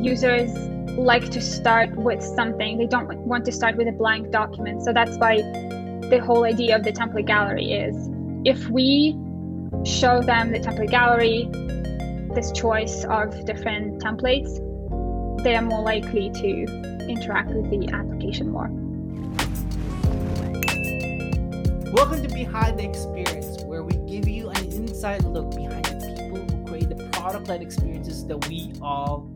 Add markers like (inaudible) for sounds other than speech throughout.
users like to start with something. They don't want to start with a blank document. So that's why the whole idea of the template gallery is if we show them the template gallery, this choice of different templates, they are more likely to interact with the application more. Welcome to Behind the Experience, where we give you an inside look behind the people who create the product led experiences that we all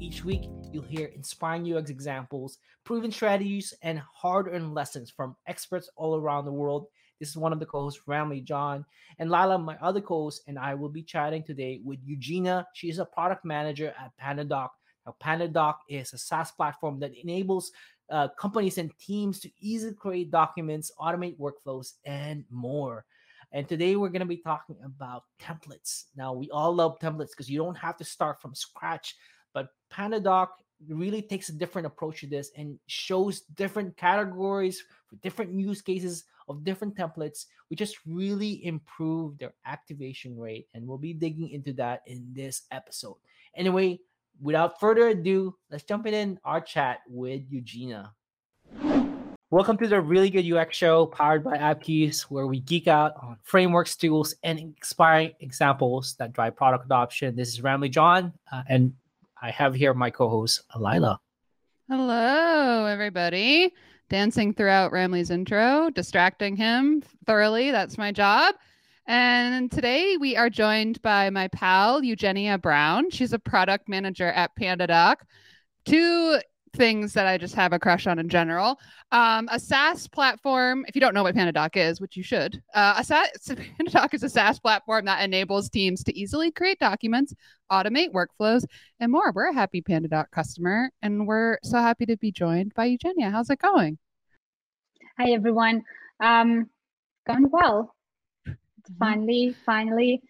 Each week, you'll hear inspiring UX examples, proven strategies, and hard earned lessons from experts all around the world. This is one of the co hosts, Ramli John, and Lila, my other co host, and I will be chatting today with Eugenia. She is a product manager at PandaDoc. Now, PandaDoc is a SaaS platform that enables uh, companies and teams to easily create documents, automate workflows, and more. And today we're going to be talking about templates. Now, we all love templates because you don't have to start from scratch, but PandaDoc really takes a different approach to this and shows different categories for different use cases of different templates, which just really improve their activation rate. And we'll be digging into that in this episode. Anyway, without further ado, let's jump in our chat with Eugenia. Welcome to the Really Good UX Show powered by Appcues, where we geek out on frameworks, tools, and inspiring examples that drive product adoption. This is Ramli John, uh, and I have here my co host, Lila. Hello, everybody. Dancing throughout Ramli's intro, distracting him thoroughly. That's my job. And today we are joined by my pal, Eugenia Brown. She's a product manager at PandaDoc. Two things that I just have a crush on in general. Um, a SaaS platform, if you don't know what PandaDoc is, which you should, uh, a SaaS, (laughs) PandaDoc is a SaaS platform that enables teams to easily create documents, automate workflows, and more. We're a happy PandaDoc customer, and we're so happy to be joined by Eugenia. How's it going? Hi, everyone. Um, going well. Mm-hmm. finally, finally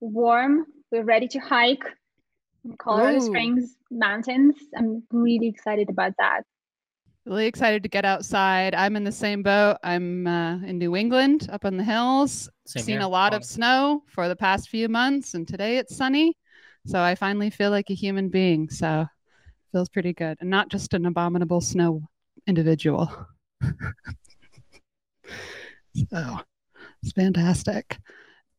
warm. We're ready to hike Colorado Ooh. Springs mountains. I'm really excited about that. Really excited to get outside. I'm in the same boat. I'm uh, in New England, up in the hills. Same Seen here. a lot of snow for the past few months, and today it's sunny. So I finally feel like a human being. So feels pretty good, and not just an abominable snow individual. (laughs) so it's fantastic.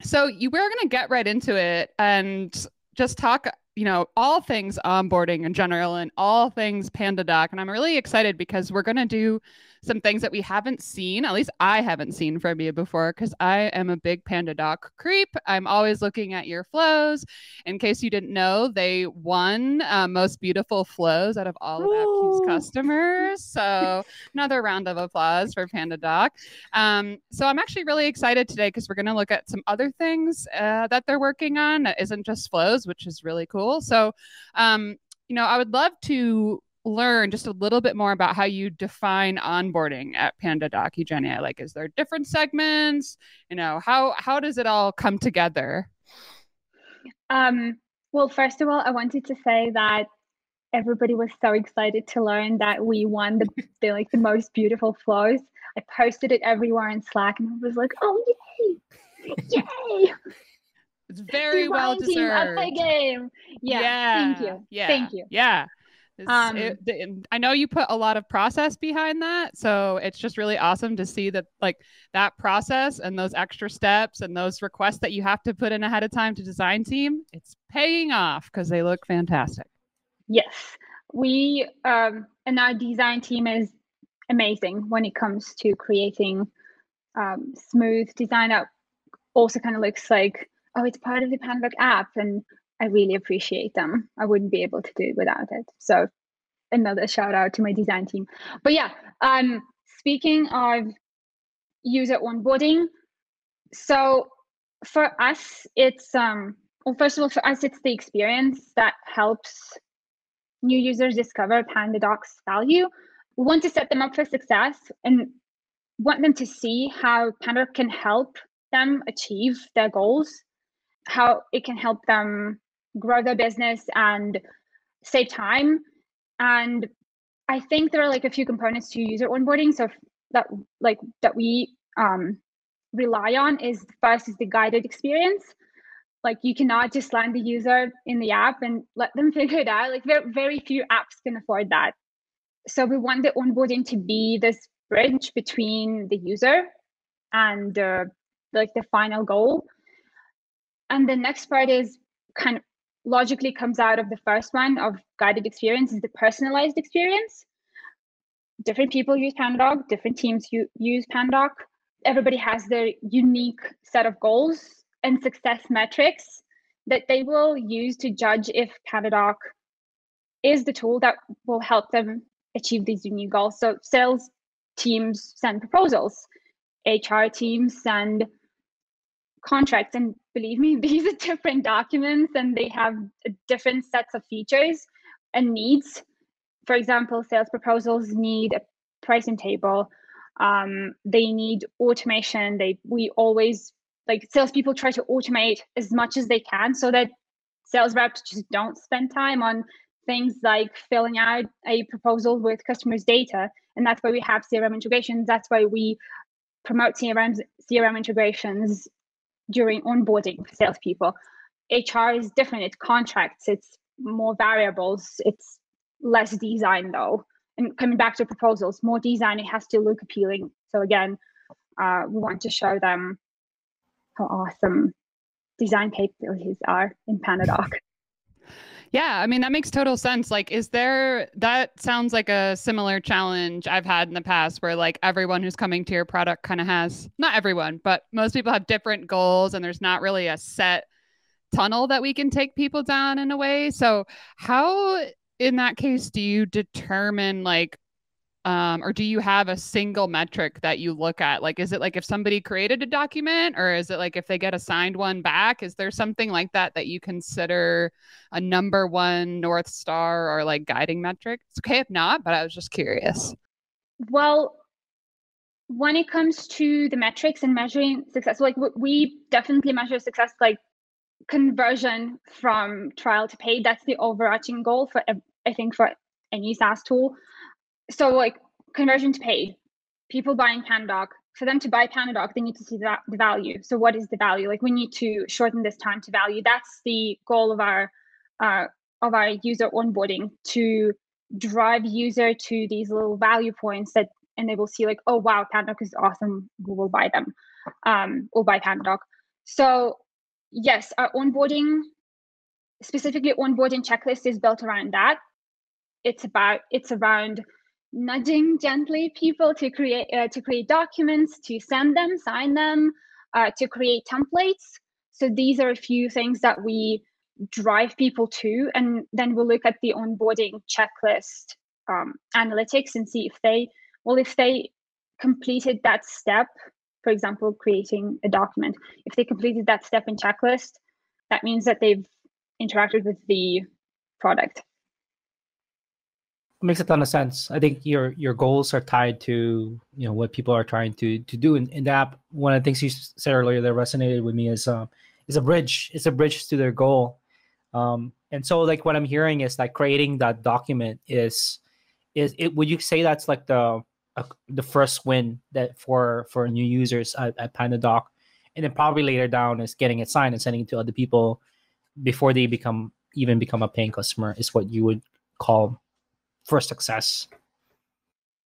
So you we're going to get right into it and just talk, you know, all things onboarding in general and all things PandaDoc. And I'm really excited because we're going to do some things that we haven't seen, at least I haven't seen from you before, because I am a big PandaDoc creep. I'm always looking at your flows. In case you didn't know, they won uh, most beautiful flows out of all of Appcues' customers. So another round of applause for PandaDoc. Um, so I'm actually really excited today because we're going to look at some other things uh, that they're working on that isn't just flows, which is really cool. So, um, you know, I would love to learn just a little bit more about how you define onboarding at PandaDoc Eugenia. Like, is there different segments? You know, how how does it all come together? Um, well, first of all, I wanted to say that everybody was so excited to learn that we won the, the like the most beautiful flows. I posted it everywhere in Slack, and I was like, "Oh yay, yay!" It's very well deserved. Up the game. Yeah, yeah. Thank you. Yeah. Thank you. Yeah. Um, it, I know you put a lot of process behind that, so it's just really awesome to see that like that process and those extra steps and those requests that you have to put in ahead of time to design team, it's paying off because they look fantastic. Yes, we um, and our design team is amazing when it comes to creating um, smooth design that also kind of looks like oh, it's part of the PandaDoc app, and I really appreciate them. I wouldn't be able to do it without it. So another shout out to my design team. But yeah, um, speaking of user onboarding, so for us, it's um, well, first of all, for us, it's the experience that helps new users discover PandaDoc's value. We want to set them up for success and want them to see how Panda can help them achieve their goals, how it can help them grow their business and save time. And I think there are like a few components to user onboarding. So that like that we um, rely on is first is the guided experience. like you cannot just land the user in the app and let them (laughs) figure it out like very, very few apps can afford that so we want the onboarding to be this bridge between the user and uh, like the final goal and the next part is kind of logically comes out of the first one of guided experience is the personalized experience different people use PandaDoc, different teams use PandaDoc. everybody has their unique set of goals and success metrics that they will use to judge if PandaDoc is the tool that will help them achieve these unique goals so sales teams send proposals hr teams send contracts. And believe me (laughs) these are different documents and they have different sets of features and needs. For example sales proposals need a pricing table. Um, they need automation. They we always like salespeople try to automate as much as they can so that sales reps just don't spend time on things like filling out a proposal with customers data. And that's why we have crm integrations. That's why we promote crm crm integrations during onboarding for salespeople. HR is different. It's contracts. It's more variables. It's less design though. And coming back to proposals, more design. It has to look appealing. So again, uh, we want to show them how awesome design capabilities are in Pandadoc. (laughs) Yeah, I mean that makes total sense. Like is there that sounds like a similar challenge I've had in the past where like everyone who's coming to your product kind of has not everyone, but most people have different goals and there's not really a set tunnel that we can take people down in a way. So how in that case do you determine like um, or do you have a single metric that you look at? Like is it like if somebody created a document or is it like if they get assigned one back is there something like that that you consider a number one north star or like guiding metric? It's okay if not but i was just curious. Well when it comes to the metrics and measuring success like we definitely measure success like conversion from trial to paid. That's the overarching goal for i think for any saas tool so like conversion to paid, people buying Pandadoc, for them to buy Pandadoc, they need to see the, the value. So what is the value? Like we need to shorten this time to value. That's the goal of our uh, of our user onboarding to drive user to these little value points that and they will see like, oh wow, Pandadoc is awesome. We will buy them. Um, we'll buy Pandadoc. So yes, our onboarding, specifically onboarding checklist is built around that. It's about it's around nudging gently people to create uh, to create documents, to send them, sign them, uh, to create templates. So these are a few things that we drive people to, and then we'll look at the onboarding checklist um, analytics and see if they well if they completed that step. For example, creating a document. If they completed that step in checklist, that means that they've interacted with the product makes a ton of sense. I think your your goals are tied to you know what people are trying to to do in, in the app. One of the things you said earlier that resonated with me is um is a bridge. It's a bridge to their goal. Um, and so like what I'm hearing is like creating that document is is it would you say that's like the uh, the first win that for for new users at, at PandaDoc, and then probably later down is getting it signed and sending it to other people before they become even become a paying customer is what you would call for success?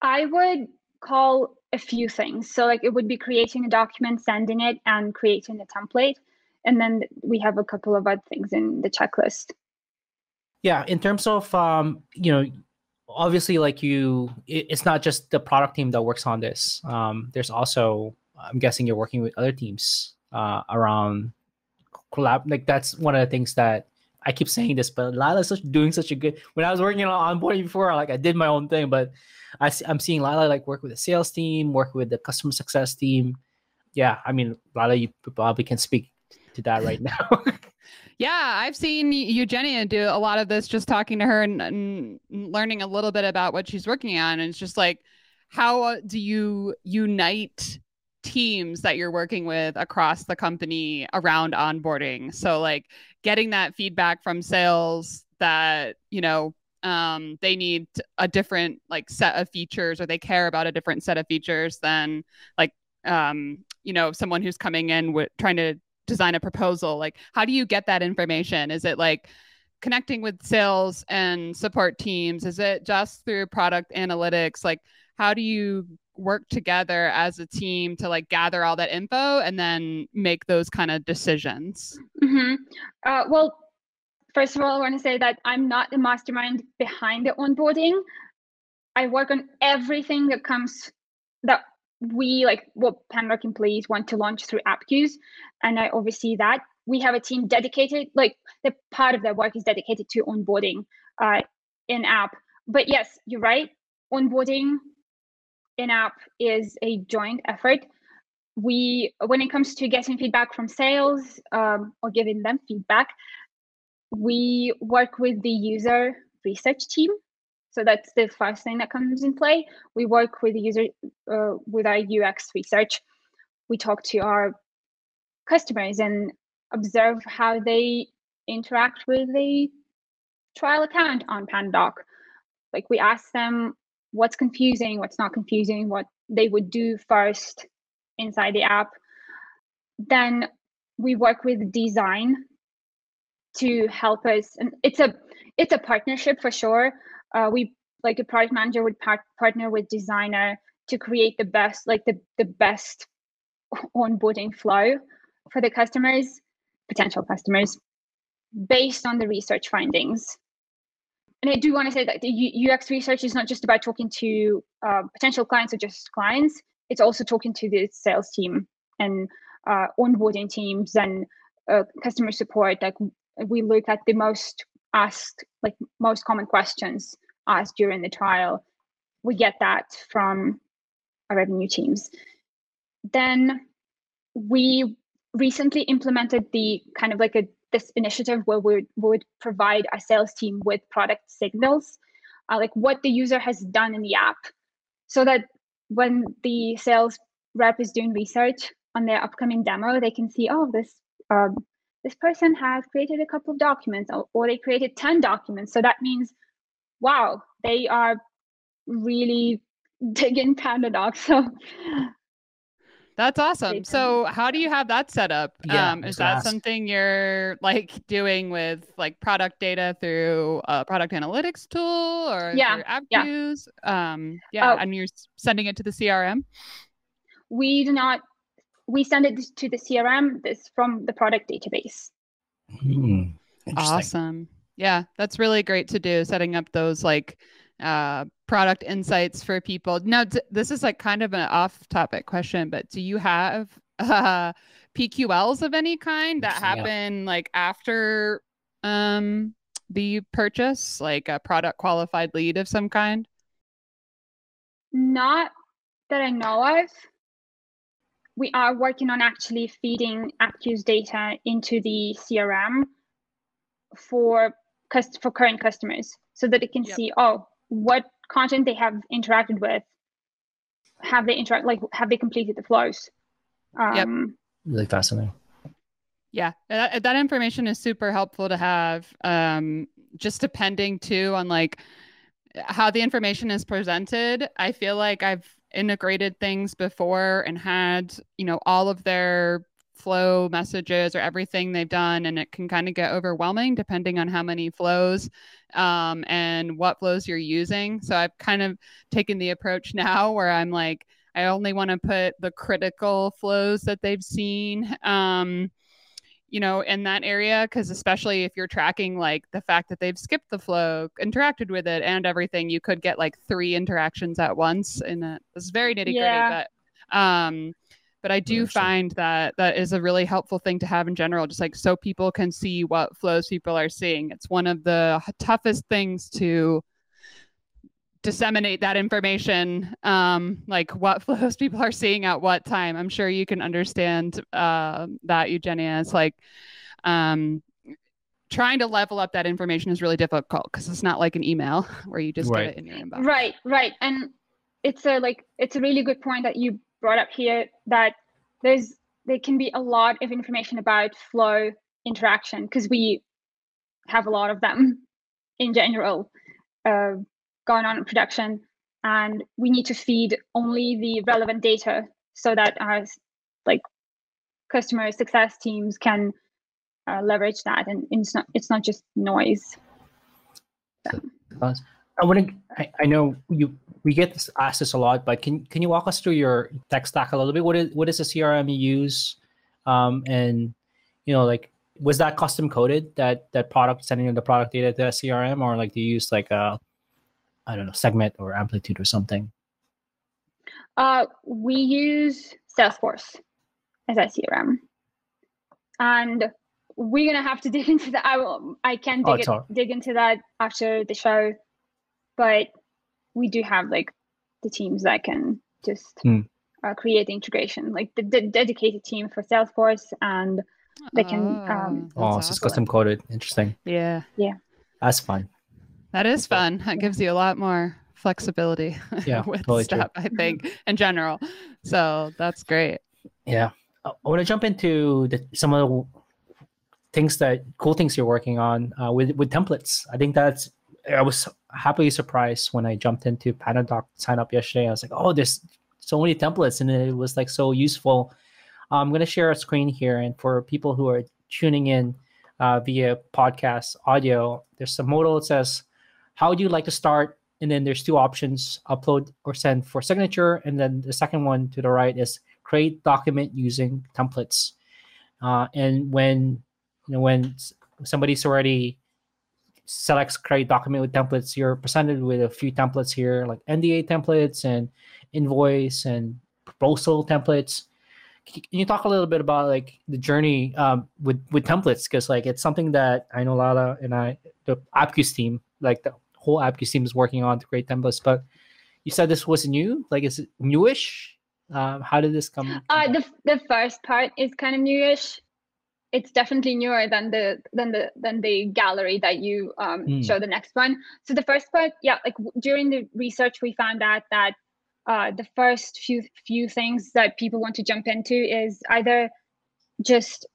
I would call a few things. So, like, it would be creating a document, sending it, and creating a template. And then we have a couple of other things in the checklist. Yeah, in terms of, um, you know, obviously, like you, it's not just the product team that works on this. Um, there's also, I'm guessing you're working with other teams uh, around collab. Like, that's one of the things that I keep saying this, but Lila's such, doing such a good. When I was working on onboarding before, like I did my own thing, but I, I'm seeing Lila like work with the sales team, work with the customer success team. Yeah, I mean, Lila, you probably can speak to that right (laughs) now. (laughs) yeah, I've seen Eugenia do a lot of this, just talking to her and, and learning a little bit about what she's working on. And it's just like, how do you unite teams that you're working with across the company around onboarding. So like getting that feedback from sales that, you know, um, they need a different like set of features or they care about a different set of features than like um, you know, someone who's coming in with trying to design a proposal. Like how do you get that information? Is it like connecting with sales and support teams? Is it just through product analytics? Like how do you work together as a team to like gather all that info and then make those kind of decisions mm-hmm. uh, well first of all i want to say that i'm not the mastermind behind the onboarding i work on everything that comes that we like what PandaDoc employees want to launch through Appcues, and I oversee that. We have a team dedicated, like the part of their work is dedicated to onboarding uh, in app. But yes, you're right. Onboarding in app is a joint effort. We, when it comes to getting feedback from sales um, or giving them feedback, we work with the user research team so that's the first thing that comes in play. We work with the user, uh, with our UX research. We talk to our customers and observe how they interact with the trial account on PandaDoc. Like we ask them what's confusing, what's not confusing, what they would do first inside the app. Then we work with design to help us, and it's a it's a partnership for sure uh, we like a product manager would par- partner with designer to create the best like the, the best (laughs) onboarding flow for the customers potential customers based on the research findings and i do want to say that the ux research is not just about talking to uh, potential clients or just clients. It's also talking to the sales team and uh, onboarding teams and uh, customer support. Like we look at the most asked like most common questions asked during the trial. We get that from our revenue teams. Then we recently implemented the kind of like a this initiative where we would provide our sales team with product signals uh, like what the user has done in the app so that when the sales rep is doing research on their upcoming demo they can see oh this um, this person has created a couple of documents or, or they created 10 documents. So that means, wow, they are really (laughs) digging PandaDoc. So that's awesome. So how do you have that set up? Yeah, um, is that ask. something you're like doing with like product data through a product analytics tool or yeah, app yeah. use? Um, yeah, oh. and you're sending it to the CRM? We do not we send it to the CRM this from the product database. Mm, awesome. Yeah, that's really great to do. Setting up those like uh, product insights for people. Now, d- this is like kind of an off-topic question, but do you have uh, PQLs of any kind that happen yeah. like after um, the purchase, like a product qualified lead of some kind? Not that I know of we are working on actually feeding Appcues data into the CRM for for current customers so that it can yep. see oh what content they have interacted with have they interact like have they completed the flows? Um, yep. really fascinating. Yeah that, that information is super helpful to have um, just depending too on like how the information is presented. I feel like i've integrated things before and had, you know, all of their flow messages or everything they've done and it can kind of get overwhelming depending on how many flows um, and what flows you're using so i've kind of taken the approach (laughs) now where i'm like i only want to put the critical flows that they've seen um, you know, in that area. Cause especially if you're tracking like the fact that they've skipped the flow, interacted with it, and everything, you could get like three interactions at once. And it's very nitty gritty, yeah. but um, but I do find that that is a really helpful thing to have in general, just like so people can see what flows people are seeing. It's one of the toughest things to disseminate that information um, like what (laughs) flows people are seeing at what time. I'm sure you can understand uh, that eugenia. It's like um, trying to level up that information is really difficult because it's not like an email (laughs) where you just right. get it in your inbox. Right right. And it's a like it's a really good point that you brought up here that there's there can be a lot of information about flow interaction because we have a lot of them in general uh, going on in production and we need to feed only the relevant data so that our like customer success teams can uh, leverage that, and it's not it's not just noise. So. I want to. I, I know you. We get this, asked this a lot, but can can you walk us through your tech stack a little bit? What is what is the CRM you use, um, and you know, like was that custom coded that that product sending you the product data to the CRM, or like do you use like a I don't know segment or amplitude or something? Uh, we use Salesforce as our CRM, and we're gonna have to (laughs) dig into that. I will. I can oh, dig oh, it, dig into that after the show, but we do have like the teams that can just mm. uh, create the integration, like the, the, dedicated team for Salesforce, and they can. Oh, um, oh so it's custom coded. Interesting. Yeah. Yeah. That's fun. That is fun. That gives you a lot more flexibility (laughs) yeah, with totally stuff, true. I think, in general. So that's great. Yeah. I want to jump into the, some of the things that cool things you're working on uh, with with templates. I think that's I was happily surprised when I jumped into PandaDoc sign up yesterday. I was like, oh, there's so many templates, and it was like so useful. I'm going to share a screen here, and for people who are tuning in uh, via podcast audio, there's a modal that says, "How would you like to start?" And then there's two options: upload or send for signature, and then the second one to the right is create document using templates. Uh, and when you know when somebody's already selects create document with templates, you're presented with a few templates here, like NDA templates and invoice and proposal templates. Can you talk a little bit about like the journey um, with with templates? Because like it's something that I know Lila and I, the Appcues team, like the whole Appcues team is working on to create templates. But you said this was new. Like, is it newish? Um, how did this come? Uh, the the first part is kind of newish it's definitely newer than the than the than the gallery that you um, mm. show the next one. So the first part, yeah, like during the research, we found out that uh, the first few few things that people want to jump into is either just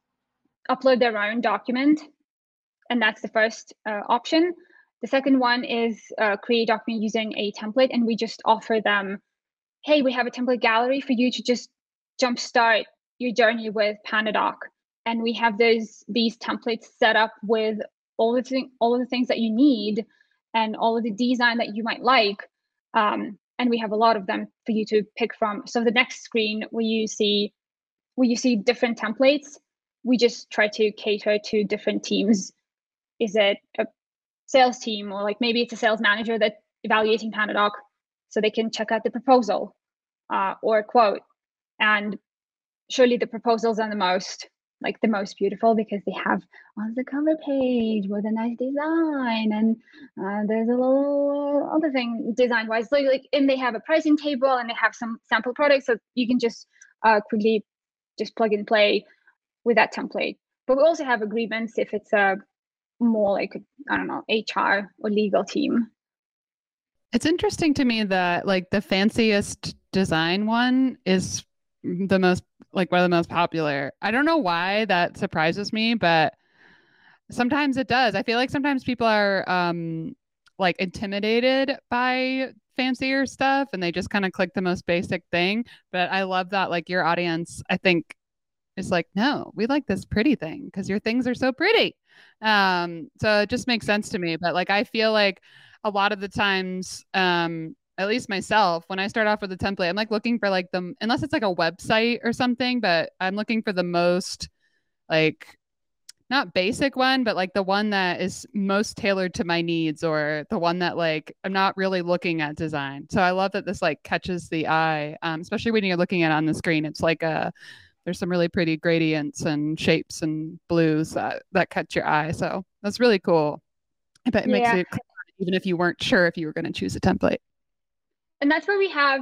upload their own document, and that's the first uh, option. The second one is uh, create document using a template, and we just offer them, hey, we have a template gallery for you to just jumpstart your journey with PandaDoc and we have those these templates set up with all the thing, all of the things that you need and all of the design that you might like um, and we have a lot of them for you to pick from. So the next screen where you see where you see different templates we just try to cater to different teams. Is it a sales team or like maybe it's a sales manager that evaluating PandaDoc so they can check out the proposal uh, or a quote and surely the proposals are the most like the most beautiful because they have on the cover page with a nice design and uh, there's a little other thing design wise like, like and they have a pricing table and they have some sample products so you can just uh, quickly just plug and play with that template. But we also have agreements if it's a more like i don't know hr or legal team. It's interesting to me that like the fanciest design one is the most like one of the most popular. I don't know why that surprises me, but sometimes it does. I feel like sometimes people are um like intimidated by fancier stuff and they just kind of click the most basic thing. But I love that like your audience, I think is like, no, we like this pretty thing because your things are so pretty. Um, so it just makes sense to me. But like I feel like a lot of the times um at least myself, when I start off with a template, I'm like looking for like the unless it's like a website or something, but I'm looking for the most like not basic one, but like the one that is most tailored to my needs or the one that like I'm not really looking at design. So I love that this like catches the eye, um, especially when you're looking at it on the screen. It's like a there's some really pretty gradients and shapes and blues that that catch your eye. So that's really cool. I bet it makes yeah. it even if you weren't sure if you were going to choose a template and that's where we have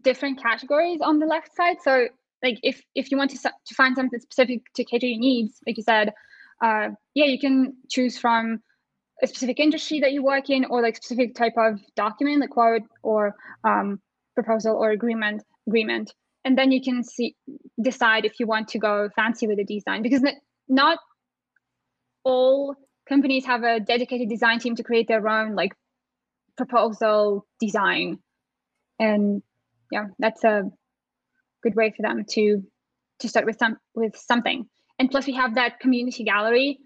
different categories on the left side. So like if if you want to to find something specific to cater your needs, like you said, uh, yeah, you can choose from a specific industry that you work in, or like specific type of document, like quote or um, proposal or agreement agreement, and then you can see decide if you want to go fancy with the design because not all companies have a dedicated design team to create their own like proposal design and yeah that's a good way for them to to start with some with something. And plus, we have that community gallery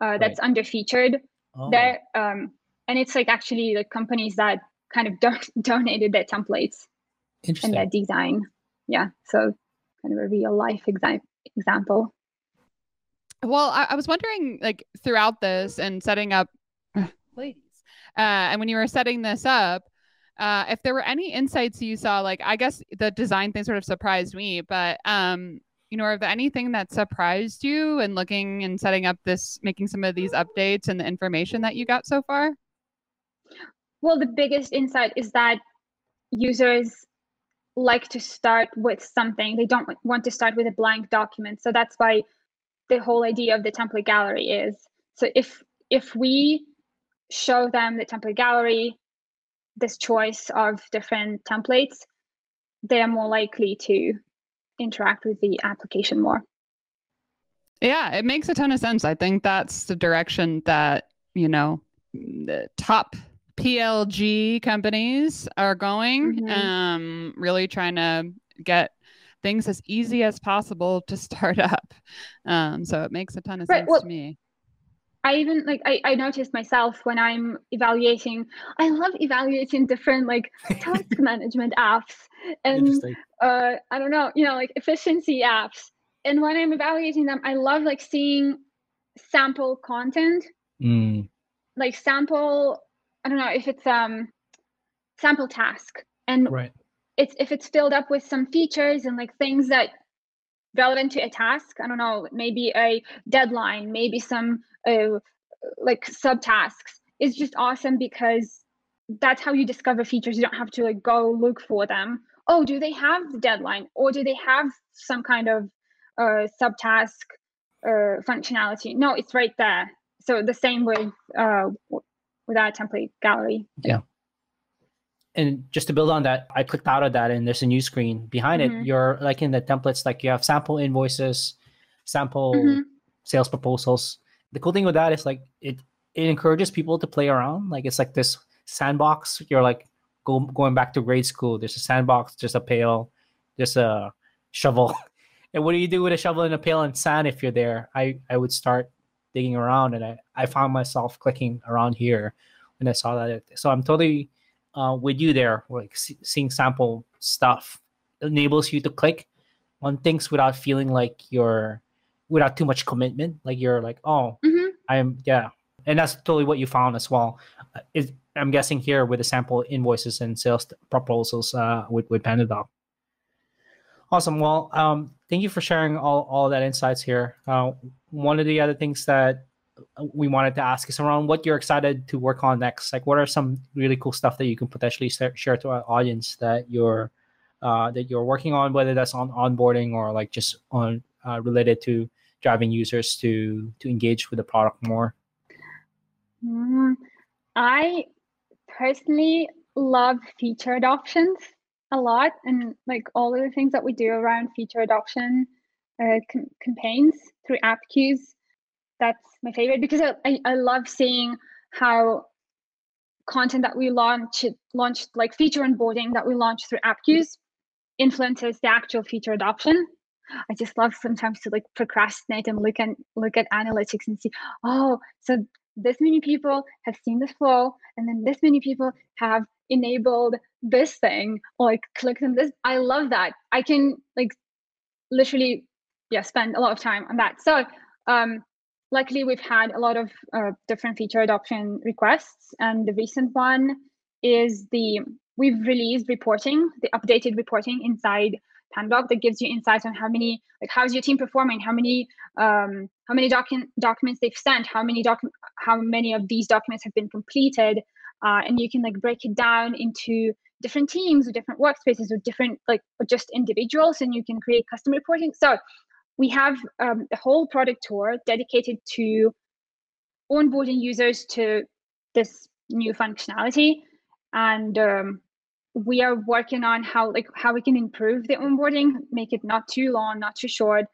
uh, that's right. under featured oh. there, um, and it's like actually the companies that kind of (laughs) do- donated their templates and their design. Yeah, so kind of a real life exa- example. Well, I, I was wondering, like throughout this and setting up, (clears throat) ladies, uh, and when you were setting this up, uh, if there were any insights you saw, like I guess the design thing sort of surprised me, but um, you know, are there anything that surprised you in looking and setting up this, making some of these updates and the information that you got so far? Well, the biggest insight is that users like to start with something. They don't want to start with a blank document. So that's why the whole idea of the template gallery is. So if if we show them the template gallery, this choice of different templates, they are more likely to interact with the application more. Yeah, it makes a ton of sense. I think that's the direction that, you know, the top PLG companies are going. Mm-hmm. Um, really trying to get things as easy as possible to start (laughs) up. Um, so it makes a ton of right. sense well, to me. I even like I, I noticed myself when I'm evaluating. I love evaluating different like (laughs) task management apps and uh, I don't know, you know, like efficiency apps. And when I'm evaluating them, I love like seeing sample content, mm. like sample. I don't know if it's um sample task and right. it's if it's filled up with some features and like things that relevant to a task. I don't know, maybe a deadline, maybe some uh, like subtasks is just awesome because that's how you discover features. You don't have to like go look for them. Oh, do they have the deadline or do they have some kind of uh, subtask uh, functionality? No, it's right there. So the same with uh, with our template gallery. Yeah. And just to build on that, I clicked out of that and there's a new screen behind mm-hmm. it. You're like in the templates, like you have sample invoices, sample mm-hmm. sales proposals, the cool thing with that is like it it encourages people to play around. Like it's like this sandbox. You're like go, going back to grade school. There's a sandbox, there's a pail, there's a shovel. (laughs) and what do you do with a shovel and a pail and sand if you're there? I I would start digging around, and I I found myself clicking around here when I saw that. So I'm totally uh, with you there. Like see, seeing sample stuff enables you to click on things without feeling like you're without too much commitment. Like you're like, oh, mm-hmm. I'm yeah, and that's totally what you found as well. Uh, is I'm guessing here with the sample invoices and sales proposals uh, with with PandaDoc. Awesome. Well, um, thank you for sharing all all that insights here. Uh, one of the other things that we wanted to ask is around what you're excited to work on next. Like, what are some really cool stuff that you can potentially share to our audience that you're uh, that you're working on, whether that's on onboarding or like just on uh, related to driving users to to engage with the product more? Mm, I personally love feature adoptions a lot, and like all of the things that we do around feature adoption uh, c- campaigns through app queues. That's my favorite because I, I, I love seeing how content that we launch launched like feature onboarding that we launch through Appcues influences the actual feature adoption I just love sometimes to like procrastinate and look and look at analytics and see, oh, so this many people have seen this flow, and then this many people have enabled this thing or like clicked on this. I love that. I can like literally, yeah, spend a lot of time on that. So um luckily we've had a lot of uh, different feature adoption requests and the recent one is the we've released reporting the updated reporting inside PandaDoc that gives you insights on how many, like, how's your team performing, how many, um, how many docu- documents they've sent, how many doc, how many of these documents have been completed, uh, and you can like break it down into different teams or different workspaces or different like or just individuals, and you can create custom reporting. So we have um, a whole product tour dedicated to onboarding users to this new functionality. And um, we are working on how like how we can improve the onboarding make it not too long not too short.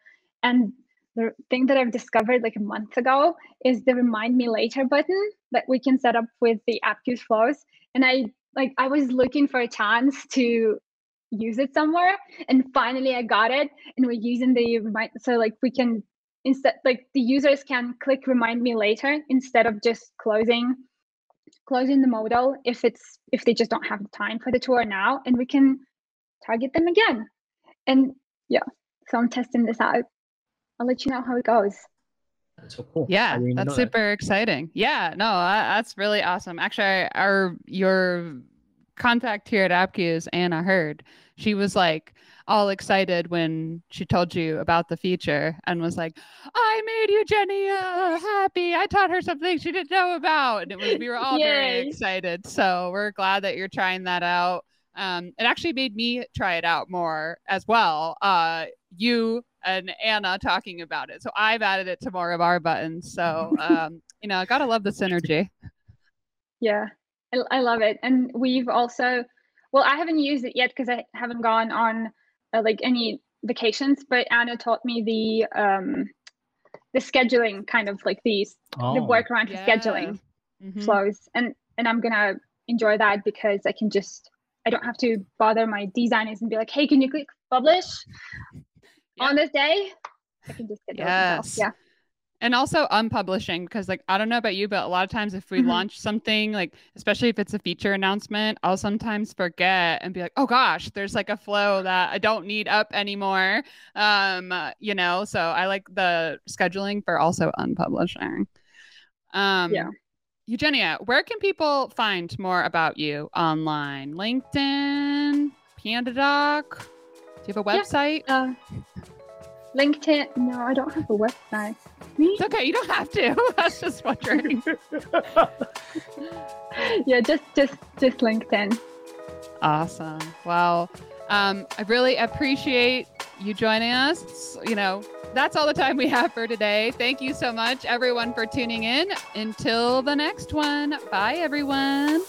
And the thing that i've discovered like a month ago is the remind me later button that we can set up with the Appcues flows and i like i was looking for a chance to use it somewhere. And finally, I got it, and we're using the remind. So like we can instead like the users can click remind me later instead of just closing closing the modal if it's if they just don't have the time for the tour now, and we can target them again. And yeah, so I'm testing this out. I'll let you know how it goes. That's so cool. Yeah, that's super that. exciting. Yeah, no, that's really awesome. Actually, our your contact here at Appcues is Anna Heard. She was like all excited when she told you about the feature and was like, "I made Eugenia happy. I taught her something she didn't know about." And it was we were all very excited. So we're glad that you're trying that out. Um, it actually made me try it out more as well. Uh, you and Anna talking about it. So I've added it to more of our buttons. So, (laughs) um, you know, I gotta love the synergy. Yeah, I, I love it. And we've also, well, I haven't used it yet because I haven't gone on uh, like any vacations, but Anna taught me the, um, the scheduling kind of like these, oh, the workaround yeah. for scheduling mm-hmm. flows. And, and I'm going to enjoy that because I can just, I don't have to bother my designers and be like, hey, can you click publish? on this day, I can just get yes. Yeah. And also unpublishing because like I don't know about you, but a lot of times if we mm-hmm. launch something, like especially if it's a feature announcement, I'll sometimes forget and be like, oh gosh, there's like a flow that I don't need up anymore. Um, you know, so I like the scheduling for also unpublishing. Um yeah. Eugenia, where can people find more about you online? LinkedIn, PandaDoc? Do you have a website? Yeah, uh, LinkedIn. No, I don't have a website. Me? It's okay. You don't have to. (laughs) I was just wondering. (laughs) yeah, just just just LinkedIn. Awesome. Well, um, I really appreciate you joining us. You know, that's all the time we have for today. Thank you so much, everyone, for tuning in. Until the next one. Bye, everyone.